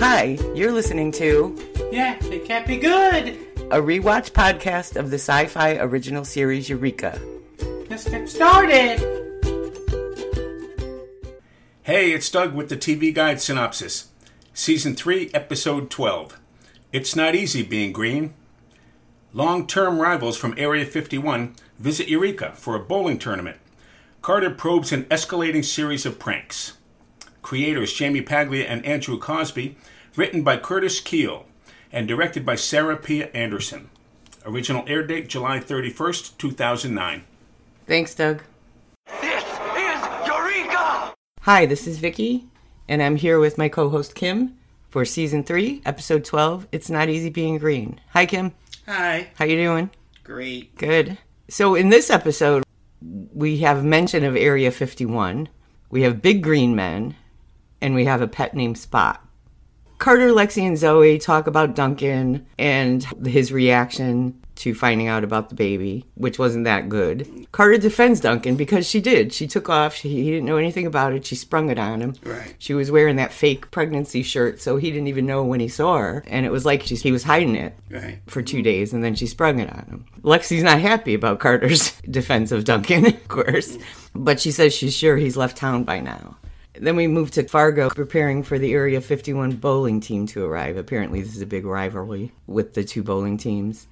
Hi, you're listening to Yeah, it can't be good. a rewatch podcast of the sci fi original series Eureka. Let's get started. Hey, it's Doug with the TV Guide Synopsis. Season 3, Episode 12. It's not easy being green. Long term rivals from Area 51 visit Eureka for a bowling tournament. Carter probes an escalating series of pranks. Creators Jaime Paglia and Andrew Cosby, written by Curtis Keel and directed by Sarah Pia Anderson. Original air date July 31st, 2009. Thanks, Doug. This is Eureka! Hi, this is Vicky, and I'm here with my co host Kim for season 3, episode 12. It's not easy being green. Hi, Kim. Hi. How you doing? Great. Good. So in this episode, we have mention of Area 51. We have big green men, and we have a pet named Spot. Carter, Lexi, and Zoe talk about Duncan and his reaction to finding out about the baby, which wasn't that good. Carter defends Duncan because she did. She took off. She, he didn't know anything about it. She sprung it on him. Right. She was wearing that fake pregnancy shirt, so he didn't even know when he saw her. And it was like she, he was hiding it Right. for two days and then she sprung it on him. Lexi's not happy about Carter's defense of Duncan, of course, but she says she's sure he's left town by now. Then we move to Fargo, preparing for the Area 51 bowling team to arrive. Apparently, this is a big rivalry with the two bowling teams.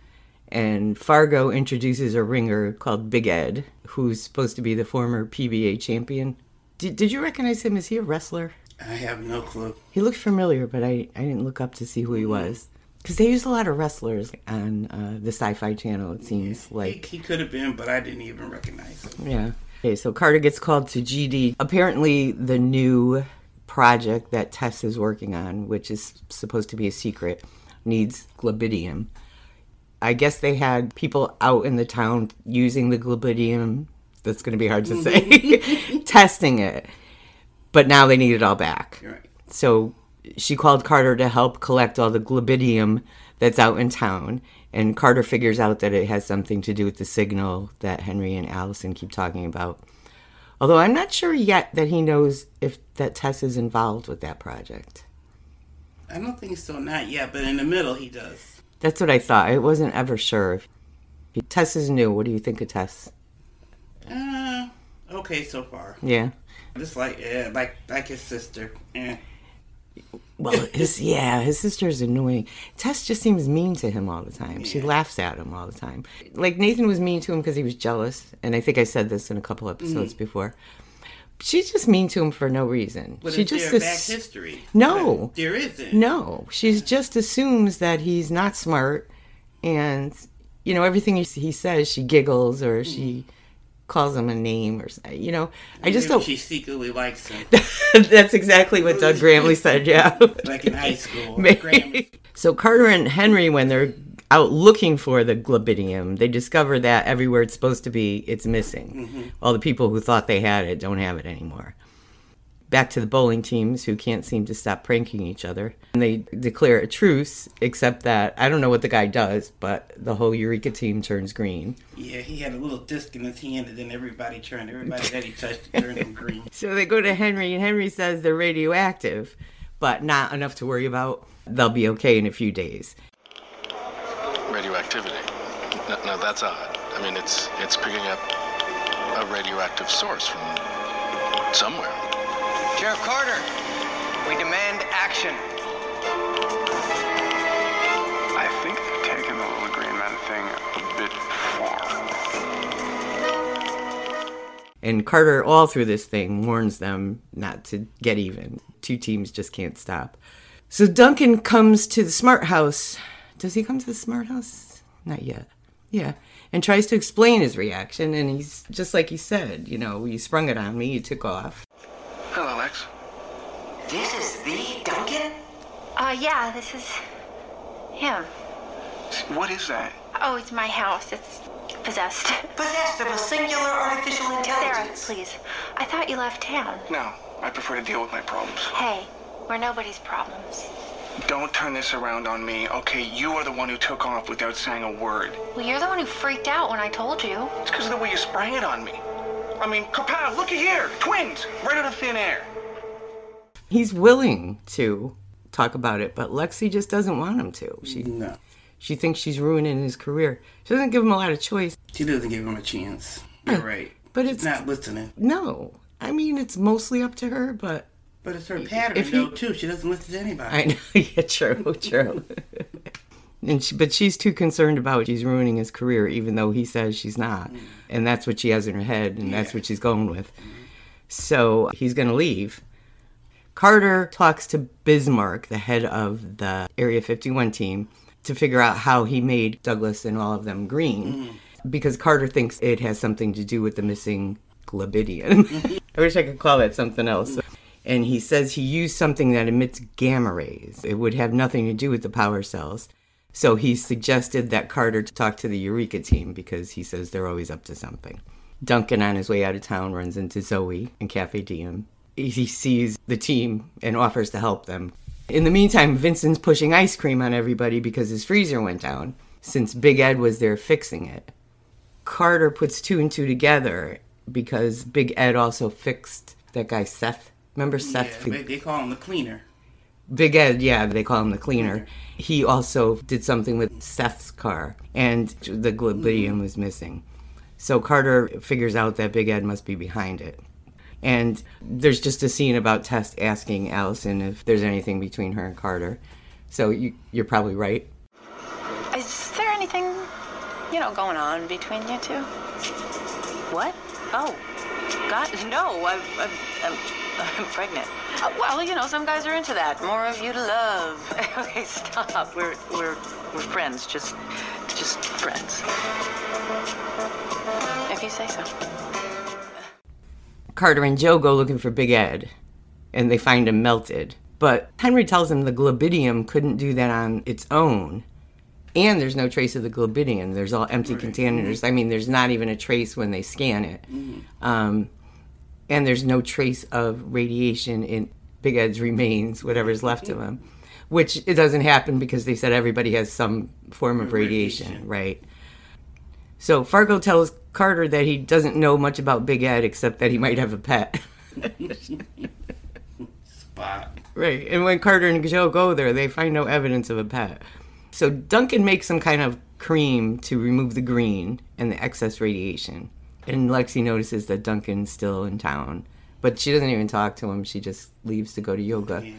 And Fargo introduces a ringer called Big Ed, who's supposed to be the former PBA champion. Did, did you recognize him? Is he a wrestler? I have no clue. He looked familiar, but I, I didn't look up to see who he was. Because they use a lot of wrestlers on uh, the Sci Fi Channel, it seems He, like. he could have been, but I didn't even recognize him. Yeah. Okay, so Carter gets called to GD. Apparently, the new project that Tess is working on, which is supposed to be a secret, needs globidium. I guess they had people out in the town using the globidium. That's going to be hard to say. testing it. But now they need it all back. Right. So she called Carter to help collect all the globidium that's out in town. And Carter figures out that it has something to do with the signal that Henry and Allison keep talking about. Although I'm not sure yet that he knows if that Tess is involved with that project. I don't think so, not yet, but in the middle he does. That's what I thought. I wasn't ever sure. If Tess is new. What do you think of Tess? Uh, okay so far. Yeah. Just like, yeah, like, like his sister. Eh. Well, his yeah, his sister's annoying. Tess just seems mean to him all the time. She laughs at him all the time. Like Nathan was mean to him because he was jealous, and I think I said this in a couple episodes mm-hmm. before. She's just mean to him for no reason. But she is just there ass- back history? No. There isn't. no, she's just assumes that he's not smart, and you know everything he, he says, she giggles or she mm-hmm. Calls him a name or you know. I just don't. She secretly likes him, That's exactly what Doug Gramley said. Yeah. like in high school. So Carter and Henry, when they're out looking for the globidium, they discover that everywhere it's supposed to be, it's missing. Mm-hmm. All the people who thought they had it don't have it anymore. Back to the bowling teams who can't seem to stop pranking each other. And they declare a truce, except that I don't know what the guy does, but the whole Eureka team turns green. Yeah, he had a little disc in his hand, and then everybody turned. Everybody that he touched turned him green. So they go to Henry, and Henry says they're radioactive, but not enough to worry about. They'll be okay in a few days. radioactivity. No, no, that's odd. I mean, it's it's picking up a radioactive source from somewhere. Sheriff Carter, we demand action. I think they're taking the little green man thing a bit far. And Carter, all through this thing, warns them not to get even. Two teams just can't stop. So Duncan comes to the smart house. Does he come to the smart house? Not yet. Yeah. And tries to explain his reaction. And he's just like he said, you know, you sprung it on me, you took off. This is the Duncan? Uh, yeah, this is him. What is that? Oh, it's my house. It's possessed. Possessed of a singular artificial intelligence. Sarah, please. I thought you left town. No, I prefer to deal with my problems. Hey, we're nobody's problems. Don't turn this around on me, okay? You are the one who took off without saying a word. Well, you're the one who freaked out when I told you. It's because of the way you sprang it on me. I mean, kapow, looky here! Twins! Right out of thin air. He's willing to talk about it, but Lexi just doesn't want him to. She No. she thinks she's ruining his career. She doesn't give him a lot of choice. She doesn't give him a chance. You're right. But She's it's not listening. no. I mean, it's mostly up to her, but But it's her pattern, If though, he- too. She doesn't listen to anybody. I know. Yeah, true, true. and she, but she's too concerned about she's ruining his career, even though he says she's not, mm. and that's what she has in her head, and that's what she's going with. Mm-hmm. So he's going to leave. Carter talks to Bismarck, the head of the Area 51 team, to figure out how he made Douglas and all of them green, mm. because Carter thinks it has something to do with the missing globidian. I wish I could call that something else. And he says he used something that emits gamma rays. It would have nothing to do with the power cells. So he suggested that Carter talk to the Eureka team because he says they're always up to something. Duncan, on his way out of town, runs into Zoe and Cafe Diem. He sees the team and offers to help them. In the meantime, Vincent's pushing ice cream on everybody because his freezer went down, since Big Ed was there fixing it. Carter puts two and two together because Big Ed also fixed that guy Seth. Remember Seth? they, they call him the cleaner. Big Ed, yeah, they call him the cleaner. He also did something with Seth's car, and the globidium was missing. So Carter figures out that Big Ed must be behind it. And there's just a scene about Tess asking Allison if there's anything between her and Carter. So you, you're probably right. Is there anything, you know, going on between you two? What? Oh, God, no. I'm, I'm, I'm, I'm pregnant. Uh, well, you know, some guys are into that. More of you to love. okay, stop. We're we're we're friends. Just just friends. If you say so. Carter and Joe go looking for Big Ed, and they find him melted. But Henry tells him the globidium couldn't do that on its own. And there's no trace of the globidium. There's all empty containers. I mean, there's not even a trace when they scan it. Um, and there's no trace of radiation in Big Ed's remains, whatever's left of him. Which it doesn't happen because they said everybody has some form of radiation, Radiation. right? So Fargo tells Carter that he doesn't know much about Big Ed except that he might have a pet. Spot. right. And when Carter and Joe go there, they find no evidence of a pet. So Duncan makes some kind of cream to remove the green and the excess radiation. And Lexi notices that Duncan's still in town. But she doesn't even talk to him. She just leaves to go to yoga. Yeah.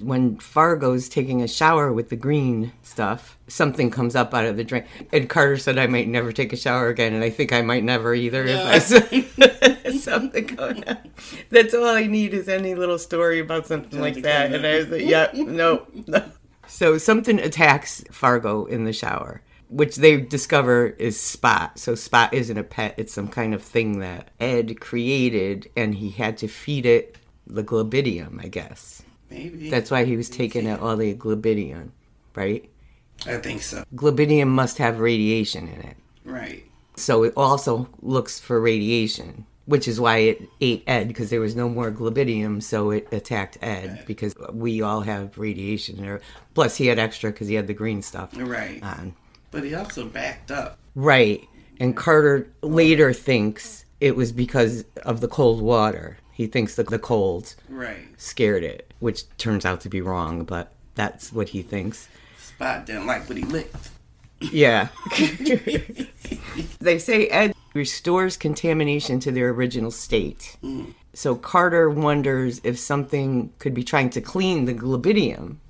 When Fargo's taking a shower with the green stuff, something comes up out of the drain. And Carter said, I might never take a shower again. And I think I might never either if I something going on. That's all I need is any little story about something like that. And I was like, yeah, no, no. So something attacks Fargo in the shower, which they discover is Spot. So Spot isn't a pet, it's some kind of thing that Ed created and he had to feed it the globidium, I guess. Maybe. That's why he was taking it all the globidium, right? I think so. Globidium must have radiation in it. Right. So it also looks for radiation, which is why it ate Ed because there was no more globidium, so it attacked Ed because we all have radiation there. Plus, he had extra because he had the green stuff Right. on. But he also backed up. Right. And Carter later thinks it was because of the cold water. He thinks that the cold Right. scared it, which turns out to be wrong, but that's what he thinks. Spot didn't like what he licked. Yeah. they say Ed restores contamination to their original state. Mm. So Carter wonders if something could be trying to clean the globidium,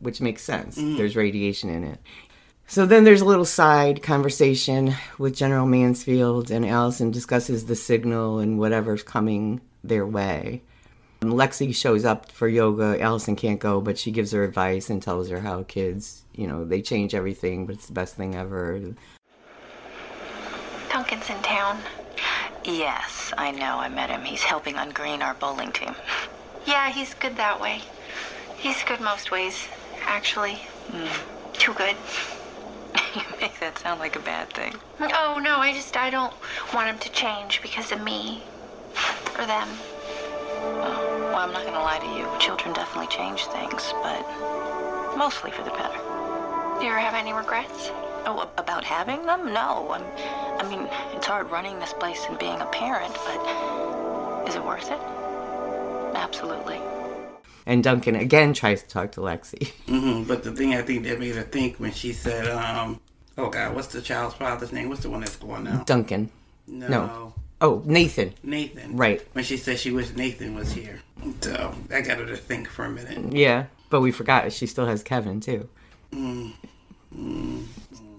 which makes sense. Mm. There's radiation in it. So then there's a little side conversation with General Mansfield, and Allison discusses the signal and whatever's coming their way. Lexi shows up for yoga. Allison can't go, but she gives her advice and tells her how kids, you know, they change everything, but it's the best thing ever. Duncan's in town. Yes, I know. I met him. He's helping on Green, our bowling team. Yeah, he's good that way. He's good most ways, actually. Mm, too good. you make that sound like a bad thing. Oh, no, I just, I don't want him to change because of me. Or them. Well, I'm not going to lie to you. Children definitely change things, but mostly for the better. Do you ever have any regrets? Oh, about having them? No. I'm, I mean, it's hard running this place and being a parent, but is it worth it? Absolutely. And Duncan again tries to talk to Lexi. hmm But the thing I think that made her think when she said, um, "Oh God, what's the child's father's name? What's the one that's going now?" Duncan. No. No. Oh, Nathan. Nathan. Right. When she said she wished Nathan was here. So I got her to think for a minute. Yeah, but we forgot she still has Kevin too. Mm.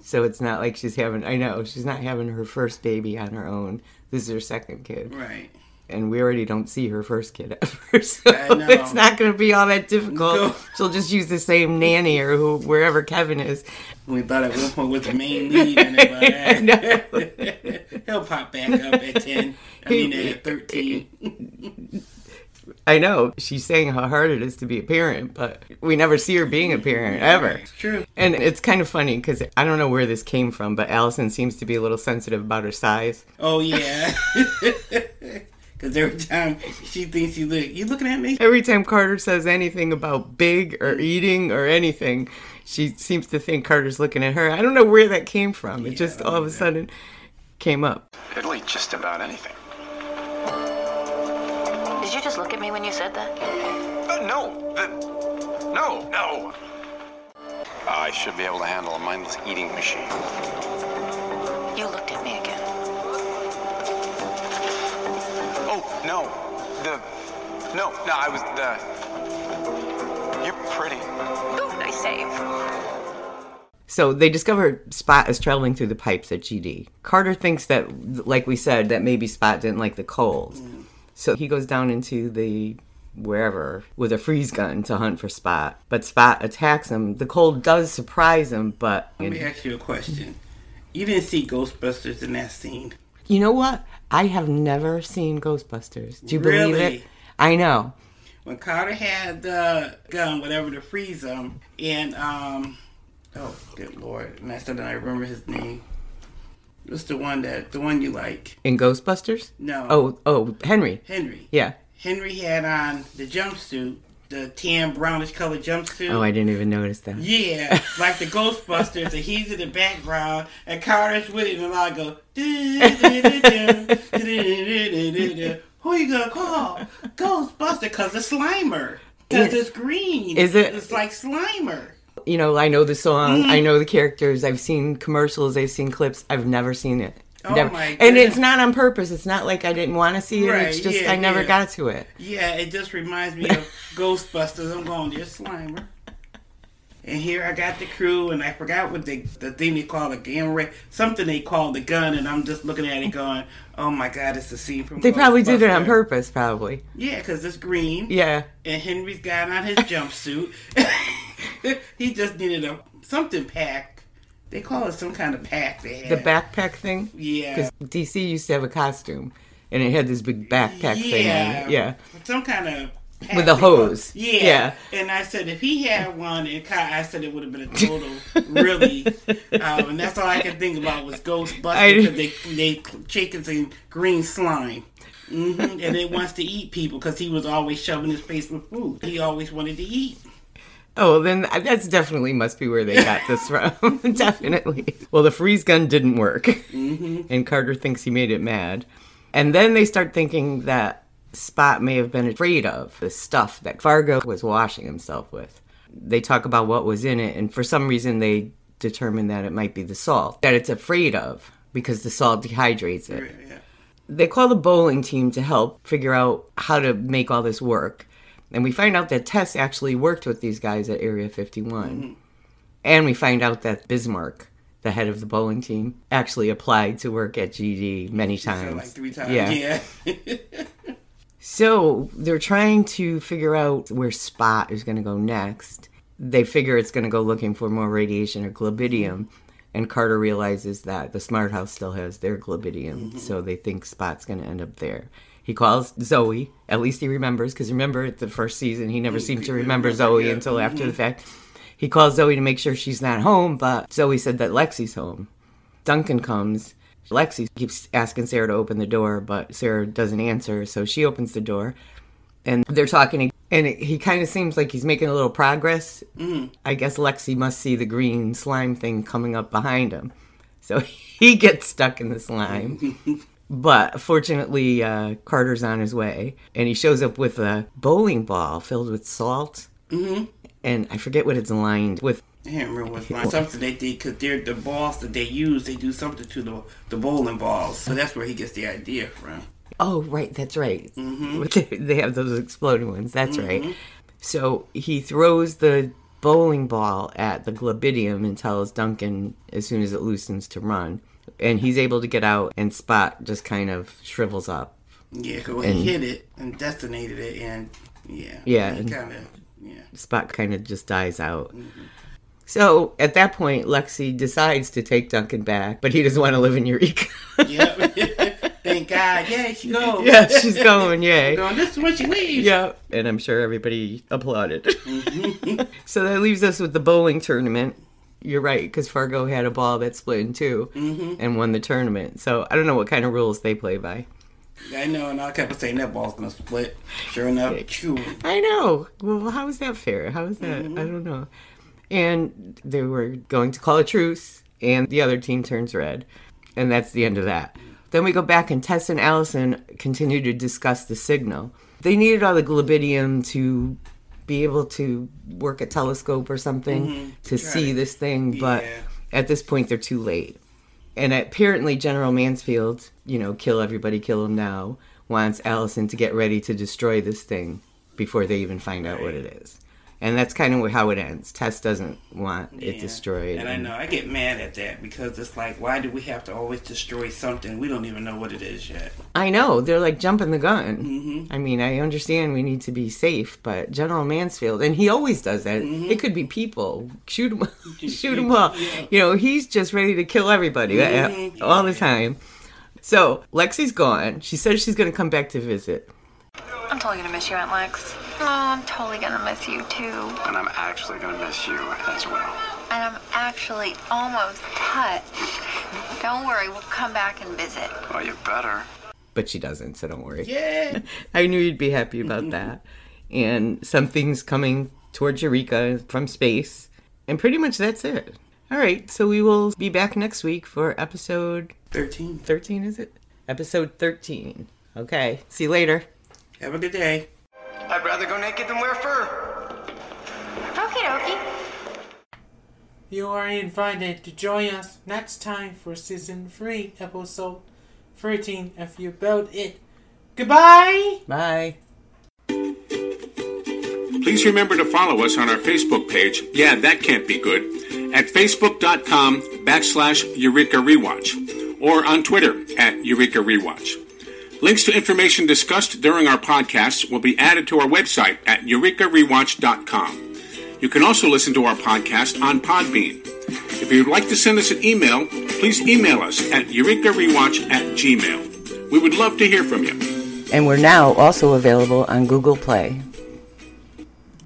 So it's not like she's having. I know she's not having her first baby on her own. This is her second kid, Right. And we already don't see her first kid ever. So it's not going to be all that difficult. No. She'll just use the same nanny or who, wherever Kevin is. We thought at one point was the main lead and He'll pop back up at 10. I mean at 13. I know she's saying how hard it is to be a parent, but we never see her being a parent ever. It's true. And it's kind of funny because I don't know where this came from, but Allison seems to be a little sensitive about her size. Oh yeah. Because every time she thinks you look, you looking at me? Every time Carter says anything about big or eating or anything, she seems to think Carter's looking at her. I don't know where that came from. It just all of a sudden came up. It'll eat just about anything. Did you just look at me when you said that? Uh, no, the, no, no. I should be able to handle a mindless eating machine. No, the, no, no, I was the. You're pretty. Ooh, nice save. So they discover Spot is traveling through the pipes at GD. Carter thinks that, like we said, that maybe Spot didn't like the coals. So he goes down into the wherever with a freeze gun to hunt for Spot. But Spot attacks him. The cold does surprise him, but Let me ask you a question. You didn't see Ghostbusters in that scene. You know what? I have never seen Ghostbusters. Do you believe Really? it? I know. When Carter had the gun, whatever, to freeze him, and, um, oh, good lord. And I still don't remember his name. What's the one that, the one you like? In Ghostbusters? No. Oh, oh, Henry. Henry. Yeah. Henry had on the jumpsuit, the tan brownish colored jumpsuit. Oh, I didn't even notice that. Yeah, like the Ghostbusters, and he's in the background, and Carter's with him, and I go, who you gonna call? Ghostbuster, cause it's Slimer. Cause it's green. Is it- It's like Slimer. You know, I know the song, Mm-hmm. I know the characters, I've seen commercials, I've seen clips, I've never seen it. Oh Never. my And it's not on purpose. It's not like I didn't want to see it. it's just yeah, I never yeah. got to it. Yeah, it just reminds me of Ghostbusters. I'm going, there's Slimer. And here I got the crew, and I forgot what the the thing they call the gamma ray, something they call the gun, and I'm just looking at it going, oh my god, it's the scene from. They probably did it on purpose, probably. Yeah, because it's green. Yeah. And Henry's got on his jumpsuit. he just needed a something pack. They call it some kind of pack. They The backpack thing? Yeah. Because DC used to have a costume and it had this big backpack thing Yeah. it. Yeah. Some kind of. pack With a hose. Yeah. Yeah. And I said if he had one, and I said it would have been a total really. Um, and that's all I could think about was Ghostbusters because they they chickens in green slime. hmm And it wants to eat people because he was always shoving his face with food. He always wanted to eat. Oh, then that's definitely must be where they got this from. definitely. Well, the freeze gun didn't work. Mm-hmm. And Carter thinks he made it mad. And then they start thinking that Spot may have been afraid of the stuff that Fargo was washing himself with. They talk about what was in it, and for some reason they determine that it might be the salt that it's afraid of because the salt dehydrates it. Yeah. They call the bowling team to help figure out how to make all this work. And we find out that Tess actually worked with these guys at Area 51. Mm-hmm. And we find out that Bismarck, the head of the bowling team, actually applied to work at GD many So times. like three times. Yeah. yeah. So they're trying to figure out where Spot is going to go next. They figure it's going to go looking for more radiation or globidium. Mm-hmm. And Carter realizes that the Smart House still has their globidium. Mm-hmm. So they think Spot's going to end up there. He calls Zoe. At least he remembers, because remember, the first season, he never seemed to remember Zoe until after the fact. He calls Zoe to make sure she's not home, but Zoe said that Lexi's home. Duncan comes. Lexi keeps asking Sarah to open the door, but Sarah doesn't answer, so she opens the door. And they're talking, and it, he kind of seems like he's making a little progress. Mm. I guess Lexi must see the green slime thing coming up behind him. So he gets stuck in the slime. But fortunately, uh, Carter's on his way, and he shows up with a bowling ball filled with salt. Mm-hmm. And I forget what it's lined with. I can't remember what's mine. Something they did because they're the balls that they use. They do something to the the bowling balls, so that's where he gets the idea from. Oh, right, that's right. They have those exploding ones. That's right. So he throws the bowling ball at the globidium and tells Duncan as soon as it loosens to run. And he's able to get out, and Spot just kind of shrivels up. Yeah, 'cause when he hit it and detonated it, and yeah, Yeah, and- kind of yeah. Spot kind of just dies out. Mm-hmm. So at that point, Lexi decides to take Duncan back, but he doesn't want to live in Eureka. Yep. Thank God. Yeah, she goes. yeah, she's going, yay. Going, this is when she leaves. Yeah, and I'm sure everybody applauded. Mm-hmm. so that leaves us with the bowling tournament. You're right, because Fargo had a ball that split in 2 mm-hmm. and won the tournament. So I don't know what kind of rules they play by. I know, and I kept saying that ball's gonna split. Sure enough. I know. Well, how is that fair? How is that? I mm-hmm. don't know. And they were going to call a truce, and the other team turns red. And that's the end of that. Then we go back, and Tess and Allison continue to discuss the signal. They needed all the globidium to be able to work a telescope or something mm-hmm. to see this thing, but Yeah. at this point, they're too late. And apparently, General Mansfield, you know, kill everybody, kill him now, wants Allison to get ready to destroy this thing before they even find out what it is. And that's kind of how it ends. Tess doesn't want it destroyed. And I know I get mad at that because it's like, why do we have to always destroy something we don't even know what it is yet? I know they're like jumping the gun. Mm-hmm. I mean, I understand we need to be safe, but General Mansfield, and he always does that. Mm-hmm. It could be people. Shoot him, shoot him up. You know, he's just ready to kill everybody mm-hmm. uh, all the time. So Lexi's gone. She says she's going to come back to visit. I'm totally gonna miss you, Aunt Lex. Oh, I'm totally gonna miss you too. And I'm actually gonna miss you as well. And I'm actually almost touched. Don't worry, we'll come back and visit. Well, you better. But she doesn't, so don't worry. Yeah. I knew you'd be happy about that. And something's coming towards Eureka from space. And pretty much that's it. All right, so we will be back next week for episode 13. 13, is it? Episode 13. Okay, see you later. Have a good day. I'd rather go naked than wear fur. Okie dokie. You are invited to join us next time for season 3, episode 13 if you build it. Goodbye! Bye. Please remember to follow us on our Facebook page. Yeah, that can't be good. At facebook.com backslash Eureka Rewatch or on Twitter at Eureka Rewatch. Links to information discussed during our podcasts will be added to our website at eurekarewatch.com. You can also listen to our podcast on Podbean. If you'd like to send us an email, please email us at eurekarewatch at gmail. We would love to hear from you. And we're now also available on Google Play.